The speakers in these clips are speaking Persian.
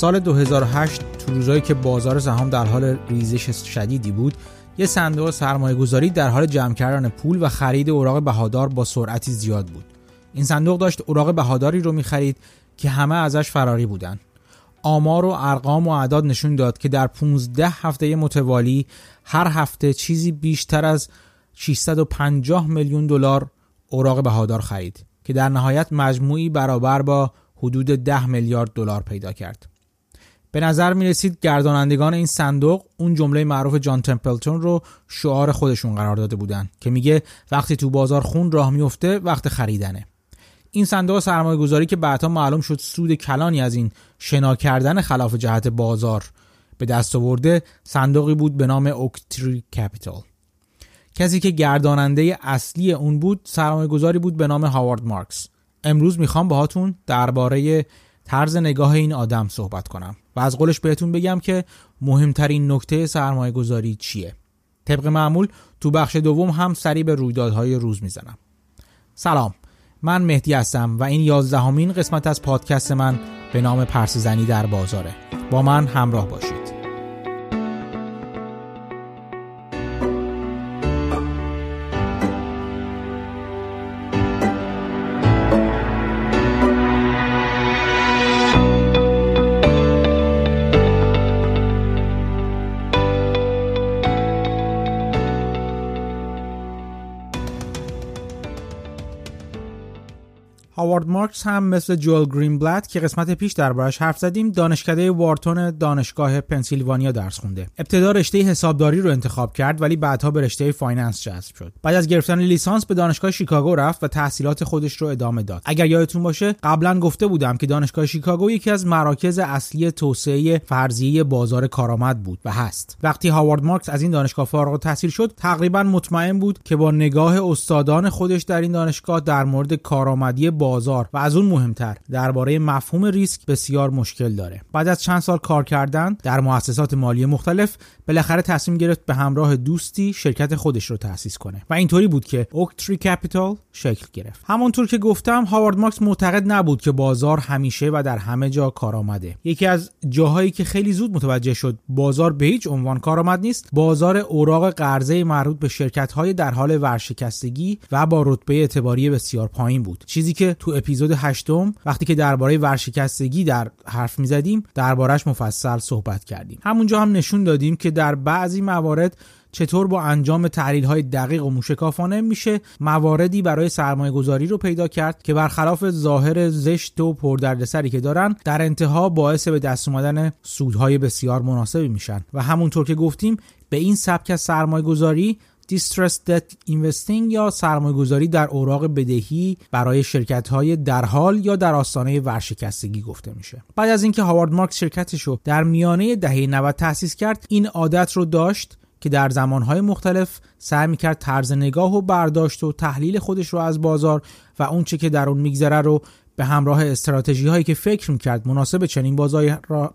سال 2008 تو روزایی که بازار سهام در حال ریزش شدیدی بود یه صندوق سرمایه گذاری در حال جمع کردن پول و خرید اوراق بهادار با سرعتی زیاد بود این صندوق داشت اوراق بهاداری رو می‌خرید که همه ازش فراری بودن آمار و ارقام و اعداد نشون داد که در 15 هفته متوالی هر هفته چیزی بیشتر از 650 میلیون دلار اوراق بهادار خرید که در نهایت مجموعی برابر با حدود 10 میلیارد دلار پیدا کرد. به نظر می رسید گردانندگان این صندوق اون جمله معروف جان تمپلتون رو شعار خودشون قرار داده بودن که میگه وقتی تو بازار خون راه میفته وقت خریدنه. این صندوق سرمایه گذاری که بعدها معلوم شد سود کلانی از این شنا کردن خلاف جهت بازار به دست آورده صندوقی بود به نام اوکتری کپیتال کسی که گرداننده اصلی اون بود سرمایه گذاری بود به نام هاوارد مارکس امروز می‌خوام باهاتون درباره طرز نگاه این آدم صحبت کنم و از قولش بهتون بگم که مهمترین نکته سرمایه گذاری چیه. طبق معمول تو بخش دوم هم سری به رویدادهای روز می‌زنم. سلام من مهدی هستم و این یازدهمین قسمت از پادکست من به نام پرسیزنی در بازاره. با من همراه باشید. مارکس هم مثل جوئل گرینبلت که قسمت پیش دربارش حرف زدیم دانشکده وارتون دانشگاه پنسیلوانیا درس خونده. ابتدا رشته حسابداری رو انتخاب کرد ولی بعدها به رشته finance جذب شد. بعد از گرفتن لیسانس به دانشگاه شیکاگو رفت و تحصیلات خودش رو ادامه داد. اگر یادتون باشه قبلا گفته بودم که دانشگاه شیکاگو یکی از مراکز اصلی توسعه فرضیه بازار کارآمد بود و هست. وقتی هاوارد مارکس از این دانشگاه فارغ التحصیل شد تقریبا مطمئن بود که با نگاه استادان خودش در این دانشگاه در مورد کارآمدی بازار و از اون مهمتر درباره مفهوم ریسک بسیار مشکل داره. بعد از چند سال کار کردن در مؤسسات مالی مختلف بالاخره تصمیم گرفت به همراه دوستی شرکت خودش رو تأسیس کنه. و اینطوری بود که اوکتری کپیتال شکل گرفت. همونطور که گفتم هاوارد مارکس معتقد نبود که بازار همیشه و در همه جا کارآمده یکی از جاهایی که خیلی زود متوجه شد بازار به هیچ عنوان کارآمد نیست بازار اوراق قرضه مربوط به شرکت های در حال ورشکستگی و با رتبه اعتباری بسیار پایین بود. چیزی که تو اپیزود هشتم وقتی که درباره ورشکستگی در حرف می‌زدیم دربارش مفصل صحبت کردیم. همونجا هم نشون دادیم که در بعضی موارد چطور با انجام تحلیل های دقیق و موشکافانه میشه مواردی برای سرمایه گذاری رو پیدا کرد که برخلاف ظاهر زشت و پردردسری که دارن در انتها باعث به دست اومدن سودهای بسیار مناسبی میشن. و همونطور که گفتیم به این سبک سرمایه گذاری Distressed Debt Investing یا سرمایه‌گذاری در اوراق بدهی برای شرکت‌های در حال یا در آستانه ورشکستگی گفته میشه. بعد از اینکه هاوارد مارکس شرکتش رو در میانه دهه 90 تأسیس کرد، این عادت رو داشت که در زمانهای مختلف سعی می‌کرد طرز نگاه و برداشت و تحلیل خودش رو از بازار و اونچه که در اون میگذره رو به همراه استراتژی هایی که فکر می‌کرد مناسب چنین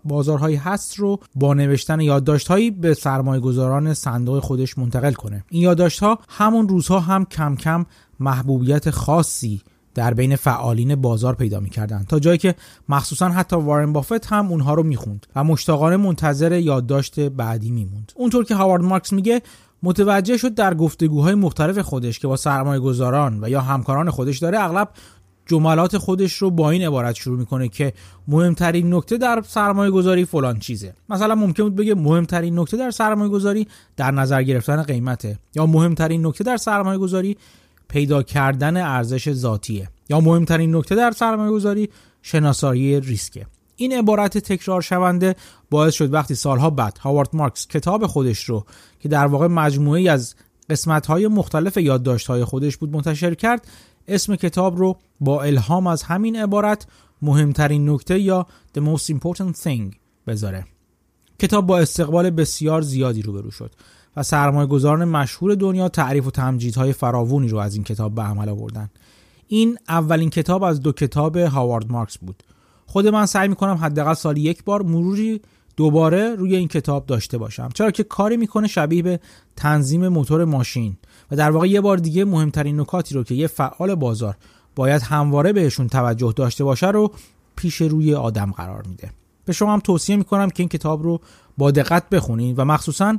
بازارهایی هست رو با نوشتن یادداشت هایی به سرمایه گذاران صندوق خودش منتقل کنه. این یادداشت ها همون روزها هم کم کم محبوبیت خاصی در بین فعالین بازار پیدا می‌کردن. تا جایی که مخصوصا حتی وارن بافت هم اونها رو می‌خوند و مشتاقانه منتظر یادداشت بعدی میموند. اونطور که هاوارد مارکس میگه متوجه شد در گفتگوهای مختلف خودش که با سرمایه گذاران و یا همکاران خودش داره اغلب جملات خودش رو با این عبارت شروع می‌کنه که مهمترین نکته در سرمایه گذاری فلان چیزه. مثلا ممکن بود بگه مهمترین نکته در سرمایه گذاری در نظر گرفتن قیمته یا مهمترین نکته در سرمایه گذاری پیدا کردن ارزش ذاتیه یا مهمترین نکته در سرمایه گذاری شناسایی ریسکه. این عبارت تکرار شونده باعث شد وقتی سالها بعد هاوارد مارکس کتاب خودش رو که در واقع مجموعه از قسمت های مختلف یادداشت های خودش بود منتشر کرد اسم کتاب رو با الهام از همین عبارت مهمترین نکته یا The Most Important Thing بذاره. کتاب با استقبال بسیار زیادی روبرو شد و سرمایه گذاران مشهور دنیا تعریف و تمجیدهای فراوونی رو از این کتاب به عمل آوردن. این اولین کتاب از دو کتاب هاوارد مارکس بود. خود من سعی می‌کنم حداقل سالی یک بار مروری دوباره روی این کتاب داشته باشم. چرا که کاری می‌کنه شبیه به تنظیم موتور ماشین. و در واقع یه بار دیگه مهمترین نکاتی رو که یه فعال بازار باید همواره بهشون توجه داشته باشه رو پیش روی آدم قرار میده. به شما هم توصیه می‌کنم که این کتاب رو با دقت بخونید و مخصوصا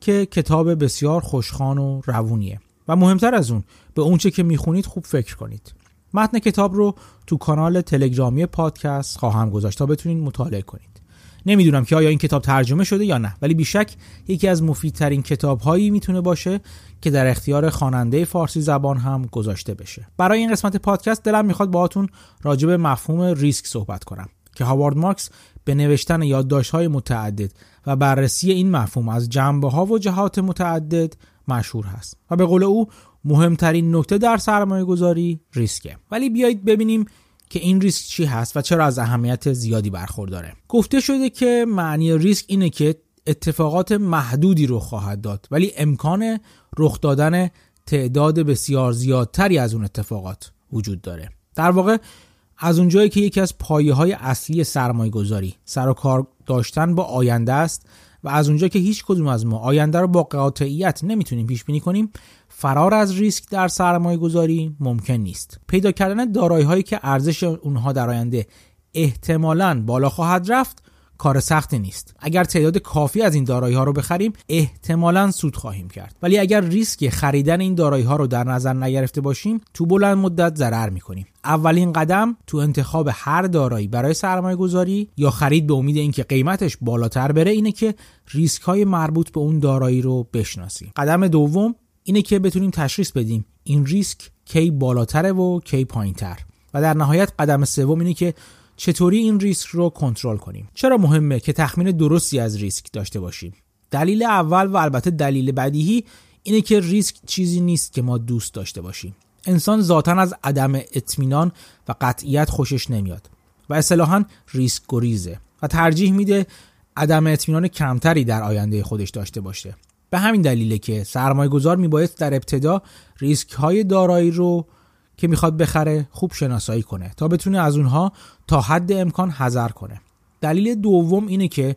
که کتاب بسیار خوشخان و روونیه. و مهمتر از اون به اونچه که می‌خونید خوب فکر کنید. متن کتاب رو تو کانال تلگرامی پادکست خواهم گذاشت تا بتونید مطالعه کنید. نمی‌دونم که آیا این کتاب ترجمه شده یا نه ولی بیشک یکی از مفیدترین کتاب هایی می‌تونه باشه که در اختیار خواننده فارسی زبان هم گذاشته بشه. برای این قسمت پادکست دلم می‌خواد باهاتون راجع به مفهوم ریسک صحبت کنم که هاوارد مارکس به نوشتن یادداشت های متعدد و بررسی این مفهوم از جنبه ها و جهات متعدد مشهور هست و به قول او مهمترین نکته در سرمایه گذاری ریسکه. ولی بیایید ببینیم که این ریسک چی هست و چرا از اهمیت زیادی برخورداره. گفته شده که معنی ریسک اینه که اتفاقات محدودی رو خواهد داد ولی امکان رخ دادن تعداد بسیار زیادتری از اون اتفاقات وجود داره. در واقع از اونجایی که یکی از پایه های اصلی سرمایه گذاری سر و کار داشتن با آینده است و از اونجا که هیچ کدوم از ما آینده رو با قاطعیت نمی‌تونیم پیش بینی کنیم فرار از ریسک در سرمایه گذاری ممکن نیست. پیدا کردن دارایی هایی که ارزش اونها در آینده احتمالا بالا خواهد رفت کار سختی نیست. اگر تعداد کافی از این دارایی ها رو بخریم احتمالا سود خواهیم کرد. ولی اگر ریسک خریدن این دارایی ها رو در نظر نگرفته باشیم تو بلند مدت ضرر می‌کنیم. اولین قدم تو انتخاب هر دارایی برای سرمایه گذاری یا خرید به امید اینکه قیمتش بالاتر بره اینه که ریسک های مربوط به اون دارایی رو بشناسیم. قدم دوم اینه که بتونیم تشخیص بدیم این ریسک کی بالاتره و کی پایینتر. و در نهایت قدم سوم اینه که چطوری این ریسک رو کنترل کنیم. چرا مهمه که تخمین درستی از ریسک داشته باشیم؟ دلیل اول و البته دلیل بدیهی اینه که ریسک چیزی نیست که ما دوست داشته باشیم. انسان ذاتا از عدم اطمینان و قطعیت خوشش نمیاد و اصطلاحا ریسک گریزه و ترجیح میده عدم اطمینان کمتری در آینده خودش داشته باشه. به همین دلیله که سرمایه گذار میباید در ابتدا ریسک های دارایی رو که می‌خواد بخره خوب شناسایی کنه تا بتونه از اونها تا حد امکان حذر کنه. دلیل دوم اینه که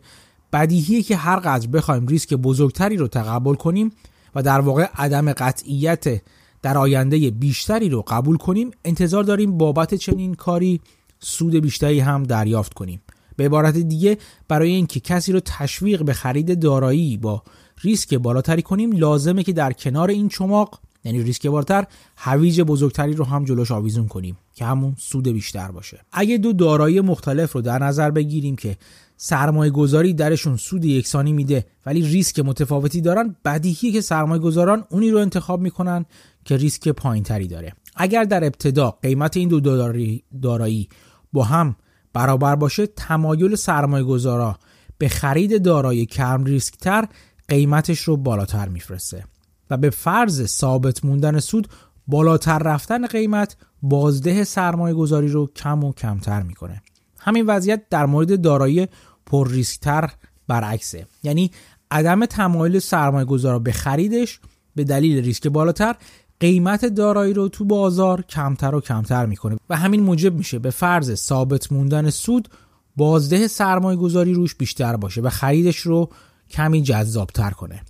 بدیهیه که هر قدر بخوایم ریسک بزرگتری رو تقبل کنیم و در واقع عدم قطعیت در آینده بیشتری رو قبول کنیم انتظار داریم بابت چنین کاری سود بیشتری هم دریافت کنیم. به عبارت دیگه برای اینکه کسی رو تشویق به خرید دارایی با ریسک بالاتری کنیم لازمه که در کنار این چماق یعنی ریسک بالاتر هویج بزرگتری رو هم جلوش آویزون کنیم که همون سود بیشتر باشه. اگه دو دارایی مختلف رو در نظر بگیریم که سرمایه گذاری درشون سود یکسانی میده ولی ریسک متفاوتی دارن بدیهیه که سرمایه گذاران اونی رو انتخاب می‌کنن که ریسک پایینتری داره. اگر در ابتدا قیمت این دو دارایی با هم برابر باشه تمایل سرمایه گذارا به خرید دارایی کم ریسک تر قیمتش رو بالاتر میفرسته و به فرض ثابت موندن سود بالاتر رفتن قیمت بازده سرمایه گذاری رو کم و کمتر می‌کنه. همین وضعیت در مورد دارایی پر ریسکتر برعکسه. یعنی عدم تمایل سرمایه گذارا به خریدش به دلیل ریسک بالاتر قیمت دارایی رو تو بازار کمتر و کمتر می‌کنه و همین موجب میشه به فرض ثابت موندن سود بازده سرمایه گذاری روش بیشتر باشه و خریدش رو کمی جذابتر کنه.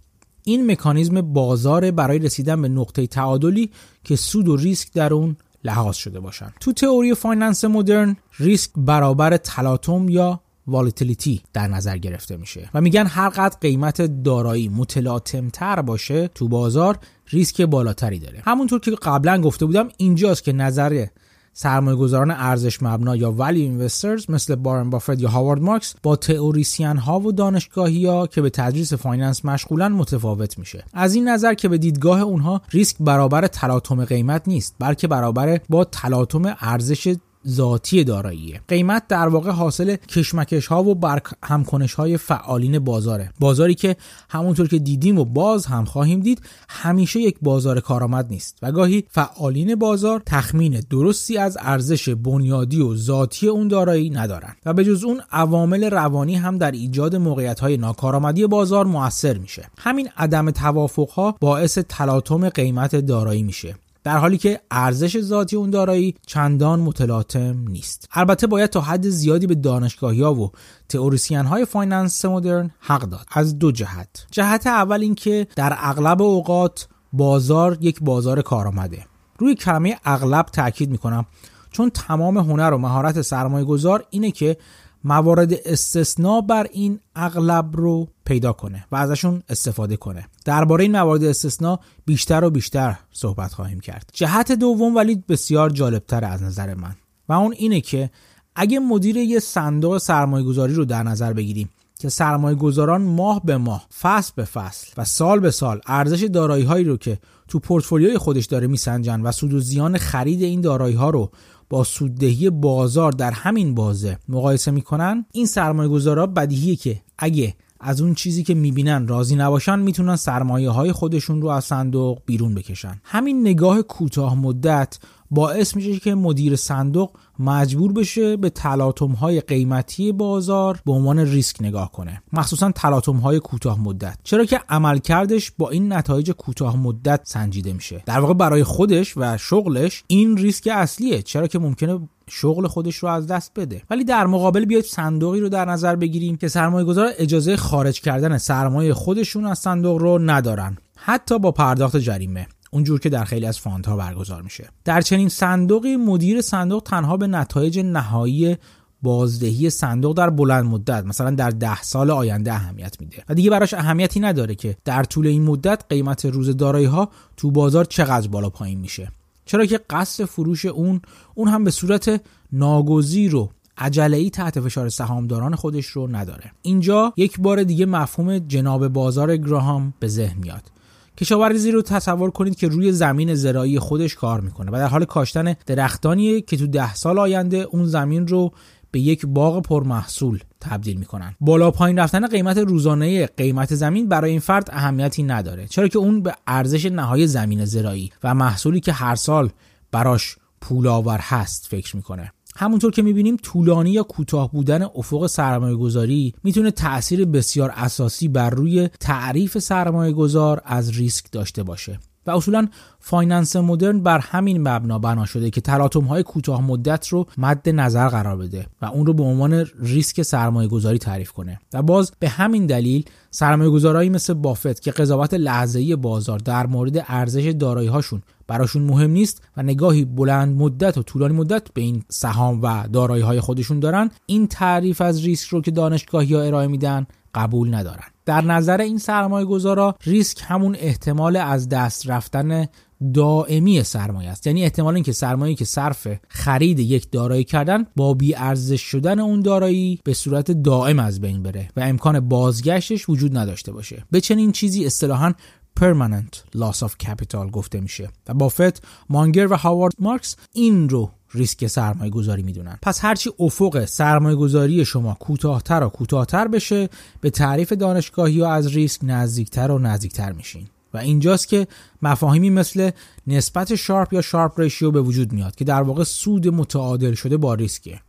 این مکانیزم بازار برای رسیدن به نقطه تعادلی که سود و ریسک در اون لحاظ شده باشن. تو تئوری finance مدرن ریسک برابر تلاطم یا volatility در نظر گرفته میشه و میگن هر قدر قیمت دارایی متلاطم تر باشه تو بازار ریسک بالاتری داره. همونطور که قبلا گفته بودم اینجاست که نظر سرمایه گذاران ارزش مبنا یا value investors مثل وارن بافت یا هاوارد مارکس با تئوریسین ها و دانشگاهی ها که به تدریس finance مشغولن متفاوت میشه. از این نظر که به دیدگاه اونها ریسک برابر تلاطم قیمت نیست بلکه برابر با تلاطم ارزش ذاتی داراییه. قیمت در واقع حاصل کشمکش ها و برک همکنش های فعالین بازاره. بازاری که همونطور که دیدیم و باز هم خواهیم دید همیشه یک بازار کارآمد نیست و گاهی فعالین بازار تخمین درستی از ارزش بنیادی و ذاتی اون دارایی ندارند و به جز اون عوامل روانی هم در ایجاد موقعیت های ناکارآمدی بازار موثر میشه. همین عدم توافق ها باعث تلاطم قیمت دارایی میشه. در حالی که ارزش ذاتی اون دارایی چندان متلاطم نیست. البته باید تا حد زیادی به دانشگاهی ها و تئوریسین های finance مدرن حق داد. از دو جهت. جهت اول اینکه در اغلب اوقات بازار یک بازار کارآمده روی کلمه اغلب تاکید می‌کنم چون تمام هنر و مهارت سرمایه گذار اینه که موارد استثناء بر این اغلب رو پیدا کنه و ازشون استفاده کنه. درباره این موارد استثناء بیشتر و بیشتر صحبت خواهیم کرد. جهت دوم ولی بسیار جالبتر از نظر من. و اون اینه که اگه مدیر یه صندوق سرمایه گذاری رو در نظر بگیریم که سرمایه گذاران ماه به ماه فصل به فصل و سال به سال ارزش دارایی هایی رو که تو پورتفولیوی خودش داره میسنجن و سود و زیان خرید این دارایی ها رو با سوددهی بازار در همین بازه مقایسه می‌کنن این سرمایه گذارا بدیهیه که اگه از اون چیزی که می‌بینن راضی نباشن می‌تونن سرمایه های خودشون رو از صندوق بیرون بکشن. همین نگاه کوتاه مدت باعث میشه که مدیر صندوق مجبور بشه به تلاطم های قیمتی بازار به عنوان ریسک نگاه کنه. مخصوصا تلاطم های کوتاه مدت. چرا که عملکردش با این نتایج کوتاه مدت سنجیده میشه. در واقع برای خودش و شغلش این ریسک اصلیه. چرا که ممکنه شغل خودش رو از دست بده. ولی در مقابل بیاید صندوقی رو در نظر بگیریم که سرمایه گذار اجازه خارج کردن سرمایه خودشون از صندوق رو ندارن. حتی با پرداخت جریمه. اونجور که در خیلی از فاندها برگزار میشه. در چنین صندوقی مدیر صندوق تنها به نتایج نهایی بازدهی صندوق در بلند مدت مثلا در ده سال آینده اهمیت میده. و دیگه براش اهمیتی نداره که در طول این مدت قیمت روز دارایی ها تو بازار چقدر بالا پایین میشه. چرا که قصد فروش اون اون هم به صورت ناگزیر و عجله تحت فشار سهامداران خودش رو نداره. اینجا یک بار دیگه مفهوم جناب بازار گراهام به ذهن میاد. کشاورزی رو تصور کنید که روی زمین زراعی خودش کار می‌کنه و در حال کاشتن درختانیه که تو ده سال آینده اون زمین رو به یک باغ پرمحصول تبدیل می‌کنن. بالا پایین رفتن قیمت روزانه قیمت زمین برای این فرد اهمیتی نداره چرا که اون به ارزش نهایی زمین زراعی و محصولی که هر سال براش پول هست فکر می‌کنه. همونطور که می‌بینیم طولانی یا کوتاه بودن افق سرمایه گذاری می‌تونه تاثیر بسیار اساسی بر روی تعریف سرمایه گذار از ریسک داشته باشه. و اصولا finance مدرن بر همین مبنا بنا شده که تلاطم های کوتاه مدت رو مد نظر قرار بده و اون رو به عنوان ریسک سرمایه گذاری تعریف کنه. و باز به همین دلیل سرمایه گذارایی مثل بافت که قضاوت لحظه‌ای بازار در مورد ارزش دارایی هاشون براشون مهم نیست و نگاهی بلند مدت و طولانی مدت به این سهام و دارایی های خودشون دارن این تعریف از ریسک رو که دانشگاهی ها ارائه میدن قبول ندارن. در نظر این سرمایه گذارا ریسک همون احتمال از دست رفتن دائمی سرمایه است. یعنی احتمال اینکه سرمایه که صرف خرید یک دارایی کردن با بی ارزش شدن اون دارایی به صورت دائم از بین بره و امکان بازگشتش وجود نداشته باشه. به چنین چیزی اصطلاحا permanent loss of capital گفته میشه. و بافت مانگر و هاوارد مارکس این رو ریسک سرمایه گذاری می‌دونن. پس هرچی افق سرمایه گذاری شما کوتاهتر و کوتاهتر بشه به تعریف دانشگاهی و از ریسک نزدیکتر و نزدیکتر میشین. و اینجاست که مفاهیمی مثل نسبت شارپ یا Sharpe ratio به وجود میاد که در واقع سود متعادل شده با ریسکه.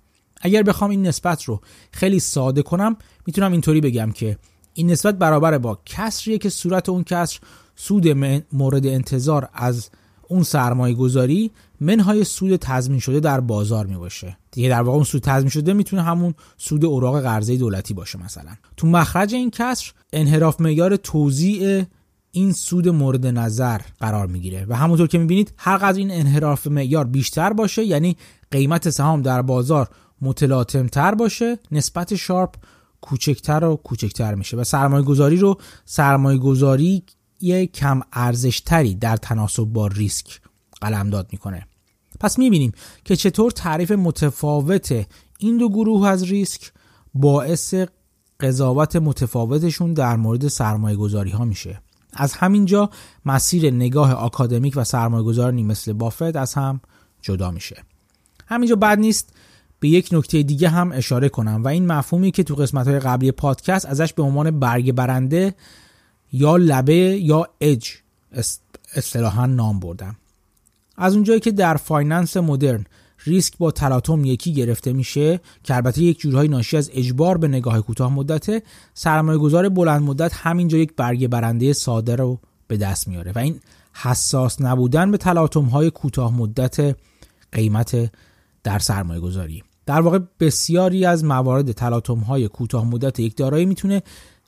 اگر بخوام این نسبت رو خیلی ساده کنم می‌تونم اینطوری بگم که این نسبت برابر با کسریه که صورت اون کسر سود مورد انتظار از اون سرمایه گذاری منهای سود تضمین شده در بازار می باشه دیگه در واقع اون سود تضمین شده می‌تونه همون سود اوراق قرضه دولتی باشه مثلا. تو مخرج این کسر انحراف معیار توزیع این سود مورد نظر قرار می‌گیره و همونطور که می‌بینید هر قدر این انحراف معیار بیشتر باشه یعنی قیمت سهام در بازار متلاطم تر باشه نسبت شارپ کوچکتر و کوچکتر میشه و سرمایه گذاری رو سرمایه گذاری یه کم ارزش تری در تناسب با ریسک قلمداد می‌کنه. پس می‌بینیم که چطور تعریف متفاوت این دو گروه از ریسک باعث قضاوت متفاوتشون در مورد سرمایه گذاری ها میشه. از همینجا مسیر نگاه آکادمیک و سرمایه گذاری مثل بافت از هم جدا میشه. همینجا بد نیست به یک نکته دیگه هم اشاره کنم و این مفهومی که تو قسمت های قبلی پادکست ازش به عنوان برگ برنده یا لبه یا اج اصطلاحا نام بردم. از اونجایی که در finance مدرن ریسک با تلاطم یکی گرفته میشه که البته یک جورایی ناشی از اجبار به نگاه کوتاه مدته سرمایه گذار بلند مدت همینجا یک برگ برنده ساده رو به دست میاره و این حساس نبودن به تلاطم های کوتاه مدت قیمت در سرمایه گذاری در واقع بسیاری از موارد تلاطم های کوتاه مدت یک دارایی می‌تونه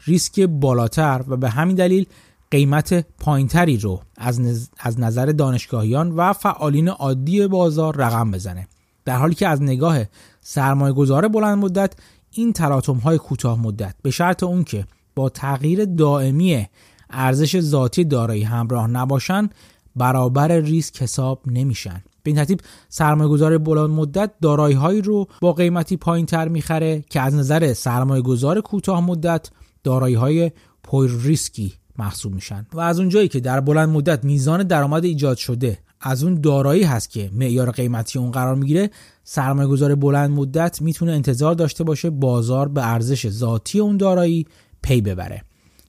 ریسک بالاتر و به همین دلیل قیمت پایینتری رو از, از نظر دانشگاهیان و فعالین عادی بازار رقم بزنه. در حالی که از نگاه سرمایه گذار بلند مدت این تلاطم های کوتاه مدت به شرط اون که با تغییر دائمی ارزش ذاتی دارایی همراه نباشن برابر ریسک حساب نمیشن. به این ترتیب سرمایه گذار بلند مدت دارایی رو با قیمتی پایین تر می‌خره که از نظر سرمایه گذار کوتاه مدت دارایی های پر ریسکی محسوب میشن و از اونجایی که در بلند مدت میزان درآمد ایجاد شده از اون دارایی هست که معیار قیمتی اون قرار می‌گیره سرمایه گذار بلند مدت می‌تونه انتظار داشته باشه بازار به ارزش ذاتی اون دارایی پی ببره.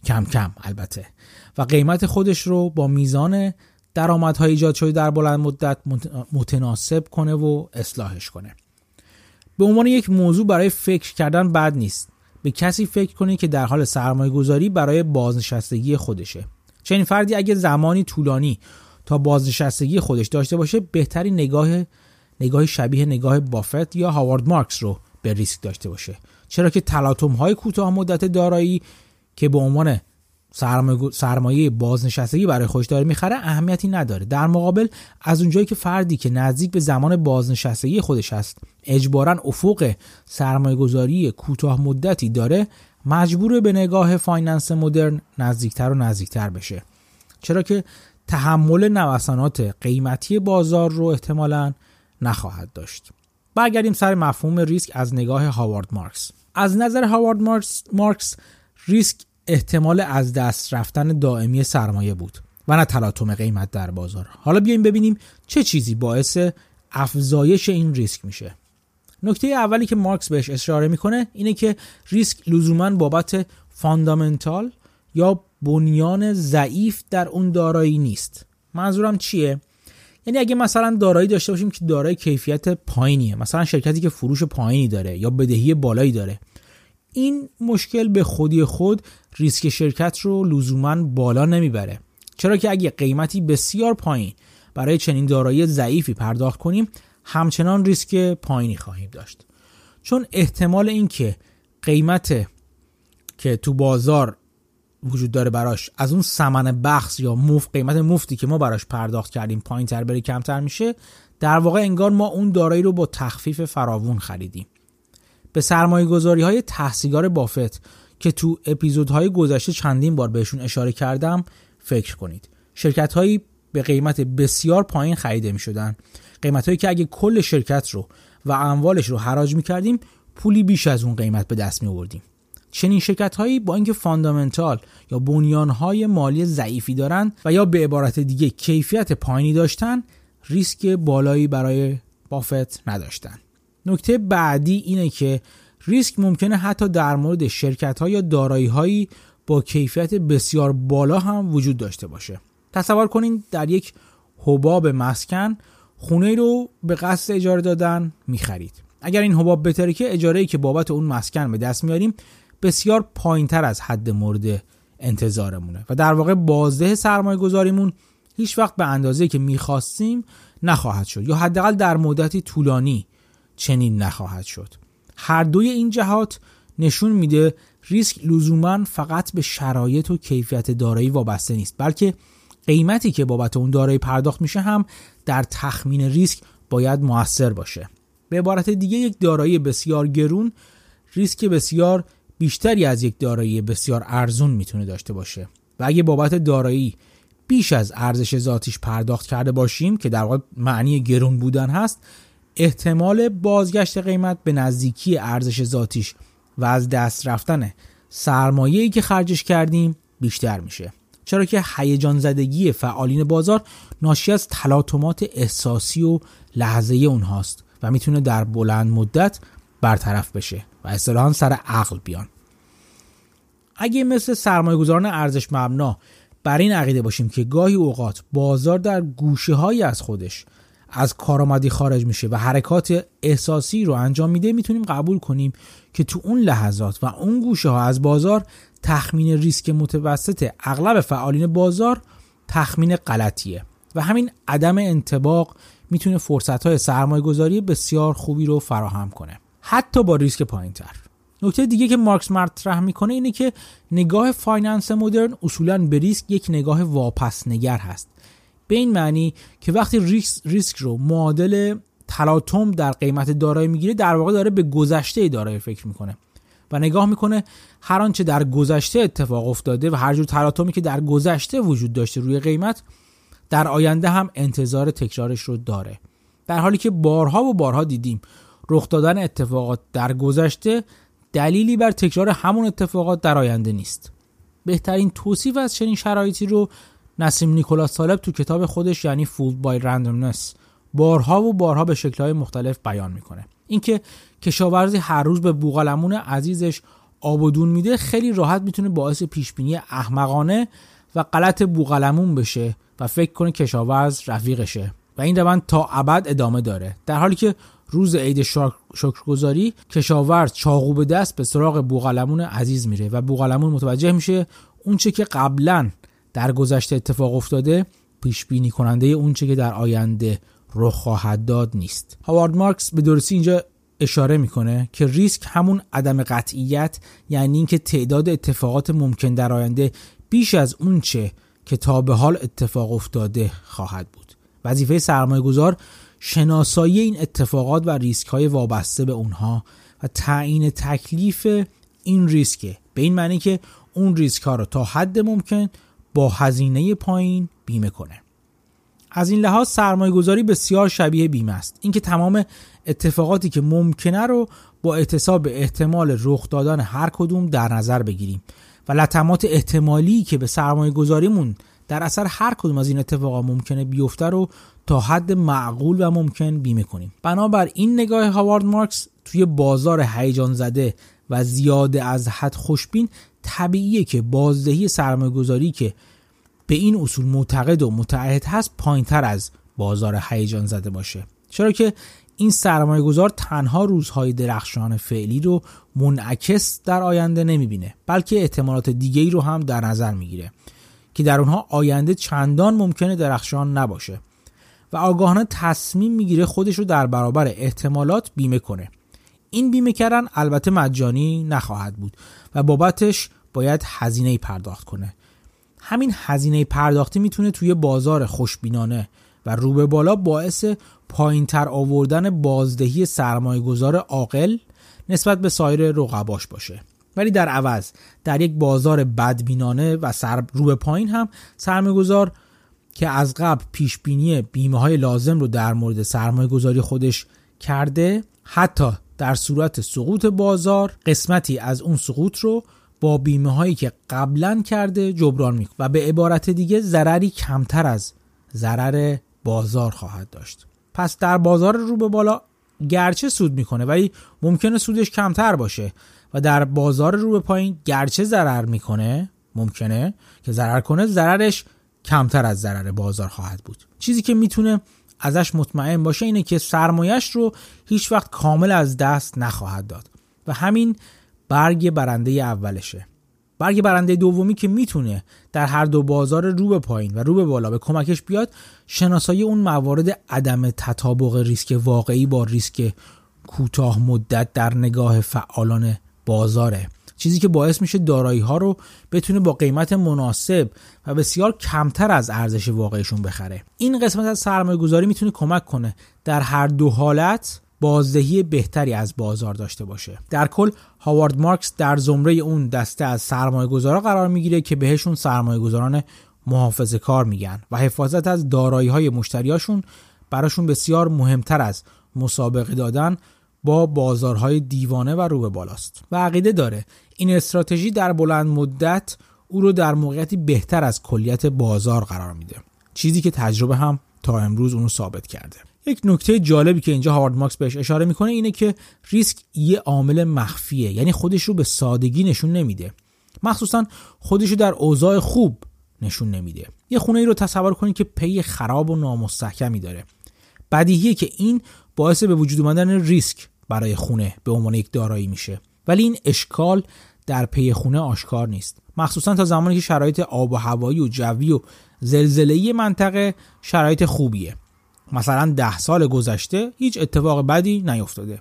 کم کم البته. و قیمت خودش رو با میزان درآمدهای ایجاد شده در بلند مدت متناسب کنه و اصلاحش کنه. به عنوان یک موضوع برای فکر کردن بد نیست. به کسی فکر کنید که در حال سرمایه گذاری برای بازنشستگی خودشه. چنین فردی اگه زمانی طولانی تا بازنشستگی خودش داشته باشه بهتری نگاه نگاه شبیه نگاه بافت یا هاوارد مارکس رو به ریسک داشته باشه. چرا که تلاطم های کوتاه مدت دارایی که به عنوان سرمایه بازنشستگی برای خودش داره می‌خره اهمیتی نداره. در مقابل از اونجایی که فردی که نزدیک به زمان بازنشستگی خودش هست اجبارا افق سرمایه گذاری کوتاه مدتی داره مجبوره به نگاه finance مدرن نزدیکتر و نزدیکتر بشه. چرا که تحمل نوسانات قیمتی بازار رو احتمالا نخواهد داشت. برگردیم سر مفهوم ریسک از نگاه هاوارد مارکس. از نظر هاوارد مارکس, مارکس ریسک احتمال از دست رفتن دائمی سرمایه بود و نه تلاطم قیمت در بازار. حالا بیایم ببینیم چه چیزی باعث افزایش این ریسک میشه. نکته اولی که مارکس بهش اشاره می‌کنه اینه که ریسک لزوما بابت fundamental یا بنیان ضعیف در اون دارایی نیست. منظورم چیه؟ یعنی اگه مثلا دارایی داشته باشیم که دارای کیفیت پایینیه مثلا شرکتی که فروش پایینی داره یا بدهی بالایی داره این مشکل به خودی خود ریسک شرکت رو لزوما بالا نمی‌بره. چرا که اگه قیمتی بسیار پایین برای چنین دارایی ضعیفی پرداخت کنیم همچنان ریسک پایینی خواهیم داشت. چون احتمال اینکه قیمت که تو بازار وجود داره براش از اون سمن بخص یا موف قیمت مفتی که ما براش پرداخت کردیم پایین تر بره کمتر میشه در واقع انگار ما اون دارایی رو با تخفیف فراوون خریدیم. به سرمایه گذاری های تحصیلگار بافت که تو اپیزودهای گذشته چندین بار بهشون اشاره کردم فکر کنید. شرکت هایی به قیمت بسیار پایین خریده می شدن قیمت هایی که اگه کل شرکت رو و اموالش رو حراج می کردیم پولی بیش از اون قیمت به دست می آوردیم چنین شرکت هایی با اینکه فاندامنتال یا بنیان های مالی ضعیفی دارند و یا به عبارت دیگه کیفیت پایینی داشتن ریسک بالایی برای بافت نداشتن. نکته بعدی اینه که ریسک ممکنه حتی در مورد شرکت ها یا دارایی هایی با کیفیت بسیار بالا هم وجود داشته باشه. تصور کنین در یک حباب مسکن خونه رو به قصد اجاره دادن می‌خرید. اگر این حباب بهتره که اجاره که بابت اون مسکن به دست میاریم بسیار پایین تر از حد مورد انتظارمونه و در واقع بازده سرمایه گذاریمون هیچ وقت به اندازه که می‌خواستیم نخواهد شد یا حداقل در مدتی طولانی چنین نخواهد شد. هر دوی این جهات نشون میده ریسک لزوما فقط به شرایط و کیفیت دارایی وابسته نیست بلکه قیمتی که بابت اون دارایی پرداخت میشه هم در تخمین ریسک باید موثر باشه. به عبارت دیگه یک دارایی بسیار گرون ریسک بسیار بیشتری از یک دارایی بسیار ارزون می‌تونه داشته باشه. و اگه بابت دارایی بیش از ارزش ذاتیش پرداخت کرده باشیم که در واقع معنی گرون بودن هست احتمال بازگشت قیمت به نزدیکی ارزش ذاتیش و از دست رفتن سرمایه‌ای که خرجش کردیم بیشتر میشه. چرا که هیجان زدگی فعالین بازار ناشی از تلاطمات احساسی و لحظه اونهاست و می‌تونه در بلند مدت برطرف بشه و اصطلاحا سر عقل بیان. اگه مثل سرمایه گذاران ارزش مبنا بر این عقیده باشیم که گاهی اوقات بازار در گوشه هایی از خودش از کارآمدی خارج میشه و حرکات احساسی رو انجام میده می‌تونیم قبول کنیم که تو اون لحظات و اون گوشه ها از بازار تخمین ریسک متوسط اغلب فعالین بازار تخمین غلطیه. و همین عدم انتباق می‌تونه فرصت های سرمایه گذاری بسیار خوبی رو فراهم کنه. حتی با ریسک پایین تر نکته دیگه که مارکس مطرح می‌کنه اینه که نگاه finance مدرن اصولا به ریسک یک نگاه واپس نگر هست. به این معنی که وقتی ریسک, ریسک رو معادل تلاطم در قیمت دارایی می‌گیره در واقع داره به گذشته دارایی فکر می‌کنه و نگاه می‌کنه هر آنچه در گذشته اتفاق افتاده و هر جور تلاطمی که در گذشته وجود داشته روی قیمت در آینده هم انتظار تکرارش رو داره. در حالی که بارها و بارها دیدیم رخ دادن اتفاقات در گذشته دلیلی بر تکرار همون اتفاقات در آینده نیست. بهترین توصیف از چنین شرایطی رو نسیم نیکولاس سالب تو کتاب خودش یعنی فولد بای رندومنس بارها و بارها به شکلهای مختلف بیان می‌کنه. اینکه کشاورزی هر روز به بوغلمون عزیزش آب و دون میده خیلی راحت می‌تونه باعث پیشبینی احمقانه و غلط بوغلمون بشه و فکر کنه کشاورز رفیقشه. و این روند تا ابد ادامه داره. در حالی که روز عید شکرگزاری کشاورز چاقو به دست به سراغ بوغلمون عزیز میره و بوغلمون متوجه میشه اونچه که قبلا در گذشته اتفاق افتاده پیش بینی کننده اونچه که در آینده رخ خواهد داد نیست. هاوارد مارکس به درستی اینجا اشاره می‌کنه که ریسک همون عدم قطعیت یعنی اینکه تعداد اتفاقات ممکن در آینده بیش از اونچه که تا به حال اتفاق افتاده خواهد بود. وظیفه سرمایه گذار شناسایی این اتفاقات و ریسک های وابسته به اونها و تعیین تکلیف این ریسکه. به این معنی که اون ریسک ها رو تا حد ممکن با هزینه پایین بیمه کنه. از این لحاظ سرمایه گذاری بسیار شبیه بیمه است. اینکه تمام اتفاقاتی که ممکنه رو با اعتصاب احتمال رخ دادن هر کدوم در نظر بگیریم و لطمات احتمالی که به سرمایه گذاریمون در اثر هر کدوم از این اتفاقا ممکنه بیفته رو تا حد معقول و ممکن بیمه کنیم. بنابر این نگاه هاوارد مارکس توی بازار هیجان زده و زیاده از حد خوشبین طبیعیه که بازدهی سرمایه گذاری که به این اصول معتقد و متعهد هست پایینتر از بازار هیجان زده باشه. چرا که این سرمایه گذار تنها روزهای درخشان فعلی رو منعکس در آینده نمی‌بینه بلکه احتمالات دیگه ای رو هم در نظر می‌گیره که در اونها آینده چندان ممکنه درخشان نباشه و آگاهانه تصمیم می‌گیره خودش رو در برابر احتمالات بیمه کنه. این بیمه کردن البته مجانی نخواهد بود و بابتش باید هزینه پرداخت کنه. همین هزینه پرداختی می‌تونه توی بازار خوشبینانه و رو به بالا باعث پایینتر آوردن بازدهی سرمایه گذار عاقل نسبت به سایر رقباش باشه. ولی در عوض در یک بازار بدبینانه و سر رو به پایین هم سرمایه گذار که از قبل پیش بینی بیمه های لازم رو در مورد سرمایه گذاری خودش کرده حتی در صورت سقوط بازار قسمتی از اون سقوط رو با بیمه هایی که قبلا کرده جبران می‌کنه و به عبارت دیگه ضرری کمتر از ضرر بازار خواهد داشت. پس در بازار رو به بالا گرچه سود می‌کنه ولی ممکنه سودش کمتر باشه و در بازار رو به پایین گرچه ضرر می‌کنه ممکنه که ضرر کنه ضررش کمتر از ضرر بازار خواهد بود. چیزی که می‌تونه ازش مطمئن باشه اینه که سرمایش رو هیچ وقت کامل از دست نخواهد داد و همین برگ برنده اولشه. برگ برنده دومی که می‌تونه در هر دو بازار رو به پایین و رو به بالا به کمکش بیاد شناسایی اون موارد عدم تطابق ریسک واقعی با ریسک کوتاه مدت در نگاه فعالان بازاره. چیزی که باعث میشه دارایی ها رو بتونه با قیمت مناسب و بسیار کمتر از ارزش واقعیشون بخره. این قسمت از سرمایه گذاری می‌تونه کمک کنه در هر دو حالت بازدهی بهتری از بازار داشته باشه. در کل هاوارد مارکس در زمره اون دسته از سرمایه گذارا قرار می‌گیره که بهشون سرمایه گذاران محافظه کار میگن و حفاظت از دارایی های مشتریاشون براشون بسیار مهمتر از مسابقه دادن با بازارهای دیوانه و رو به بالاست. و عقیده داره این استراتژی در بلند مدت او رو در موقعیتی بهتر از کلیت بازار قرار میده. چیزی که تجربه هم تا امروز اونو ثابت کرده. یک نکته جالبی که اینجا هارد ماکس بهش اشاره می‌کنه اینه که ریسک یه عامل مخفیه یعنی خودش رو به سادگی نشون نمیده. مخصوصا خودش رو در اوضاع خوب نشون نمیده. یه خونه ای رو تصور کنید که پی خراب و نامستحکمی داره. بدیهیه که این باعث به وجود اومدن ریسک برای خونه به عنوان یک دارایی میشه. ولی این اشکال در پی خونه آشکار نیست. مخصوصا تا زمانی که شرایط آب و هوایی و جوی و زلزله‌ای منطقه شرایط خوبیه. مثلا ده سال گذشته هیچ اتفاق بدی نیفتاده.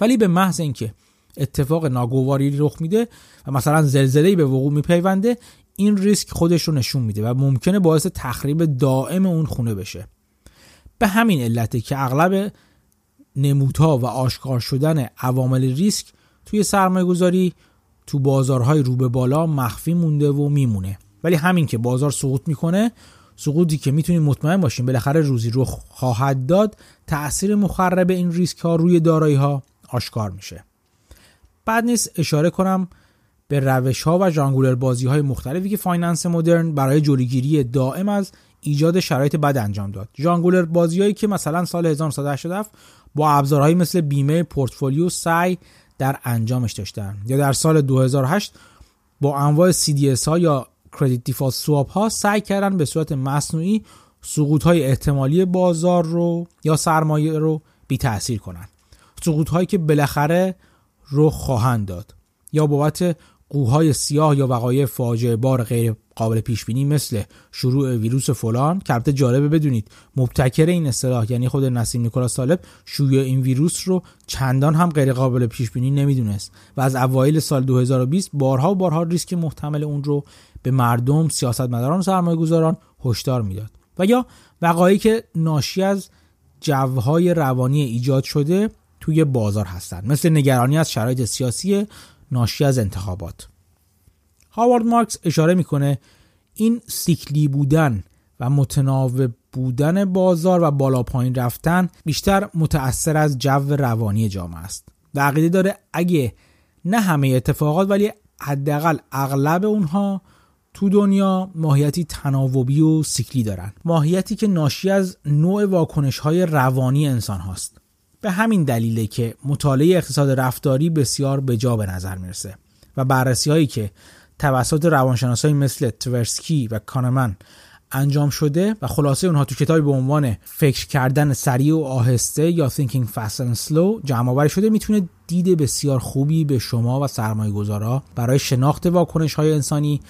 ولی به محض اینکه اتفاق ناگواری رخ میده و مثلا زلزله‌ای به وقوع میپیونده این ریسک خودش رو نشون میده و ممکنه باعث تخریب دائم اون خونه بشه. به همین علته که اغلب نمودها و آشکار شدن عوامل ریسک توی سرمایه گذاری تو بازارهای رو به بالا مخفی مونده و میمونه. ولی همین که بازار سقوط می‌کنه سقوطی که می‌تونیم مطمئن باشیم بالاخره روزی رو خواهد داد تاثیر مخرب این ریسک ها روی دارایی ها آشکار میشه. بد نیست اشاره کنم به روش ها و جنگولک بازی های مختلفی که finance مدرن برای جلوگیری دائم از ایجاد شرایط بد انجام داد. جنگولک بازیهایی که مثلا سال 1987 با ابزارهایی مثل بیمه پورتفولیو سعی در انجامش داشتن یا در سال 2008 با انواع CDS ها یا credit default swap ها سعی کردن به صورت مصنوعی سقوط های احتمالی بازار رو یا سرمایه رو بی تاثیر کنن. سقوط هایی که بالاخره رو خواهند داد یا بابت قوهای سیاه یا وقایع فاجعه بار غیر قابل پیش بینی مثل شروع ویروس فلان. که البته جالبه بدونید مبتکر این اصطلاح یعنی خود نسیم نیکولاس طالب شیوع این ویروس رو چندان هم غیر قابل پیش بینی نمی‌دونست و از اوایل سال 2020 بارها و بارها ریسک محتمل اون رو به مردم سیاستمداران و سرمایه گذاران هشدار می‌داد. و یا وقایعی که ناشی از جوهای روانی ایجاد شده توی بازار هستند مثل نگرانی از شرایط سیاسی ناشی از انتخابات. هاوارد مارکس اشاره می‌کنه این سیکلی بودن و متناوب بودن بازار و بالا پایین رفتن بیشتر متأثر از جو روانی جامعه است. و عقیده داره اگه نه همه اتفاقات ولی حداقل اغلب اونها تو دنیا ماهیتی تناوبی و سیکلی دارن. ماهیتی که ناشی از نوع واکنش های روانی انسان هاست. به همین دلیله که مطالعه اقتصاد رفتاری بسیار به جا به نظر می‌رسه و بررسی هایی که توسط روانشناسایی مثل تورسکی و کانمن انجام شده و خلاصه اونها تو کتابی به عنوان فکر کردن سریع و آهسته یا Thinking Fast and Slow جمع آوری شده می‌تونه دید بسیار خوبی به شما و سرمایه گذارا برای شناخت واکنش های انسانی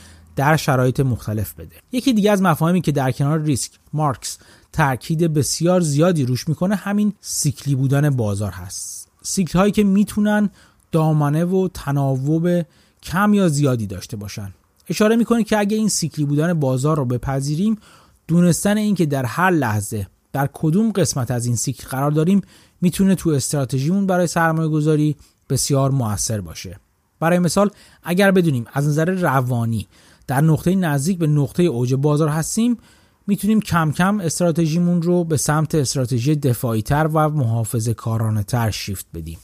در شرایط مختلف بده. یکی دیگه از مفاهیمی که در کنار ریسک مارکس تاکید بسیار زیادی روش می‌کنه همین سیکلی بودن بازار هست. سیکل هایی که می‌تونن دامنه و تناوب کم یا زیادی داشته باشن. اشاره می‌کنه که اگه این سیکلی بودن بازار رو بپذیریم دونستن اینکه در هر لحظه در کدوم قسمت از این سیکل قرار داریم می‌تونه تو استراتژیمون برای سرمایه گذاری بسیار موثر باشه. برای مثال اگر بدونیم از نظر روانی در نقطه نزدیک به نقطه اوج بازار هستیم می‌تونیم کم کم استراتژیمون رو به سمت استراتژی دفاعی تر و محافظه کارانه تر شیفت بدیم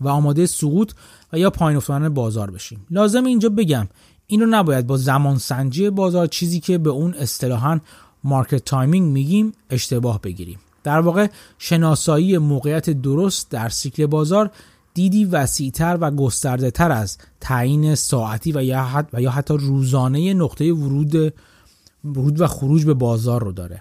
و آماده سقوط و یا پایین افتادن بازار بشیم. لازمه اینجا بگم این رو نباید با زمان سنجی بازار چیزی که به اون اصطلاحا market timing میگیم اشتباه بگیریم. در واقع شناسایی موقعیت درست در سیکل بازار دیدی وسیعتر و گسترده تر از تعیین ساعتی و یا, و یا حتی روزانه نقطه ورود ورود و خروج به بازار رو داره.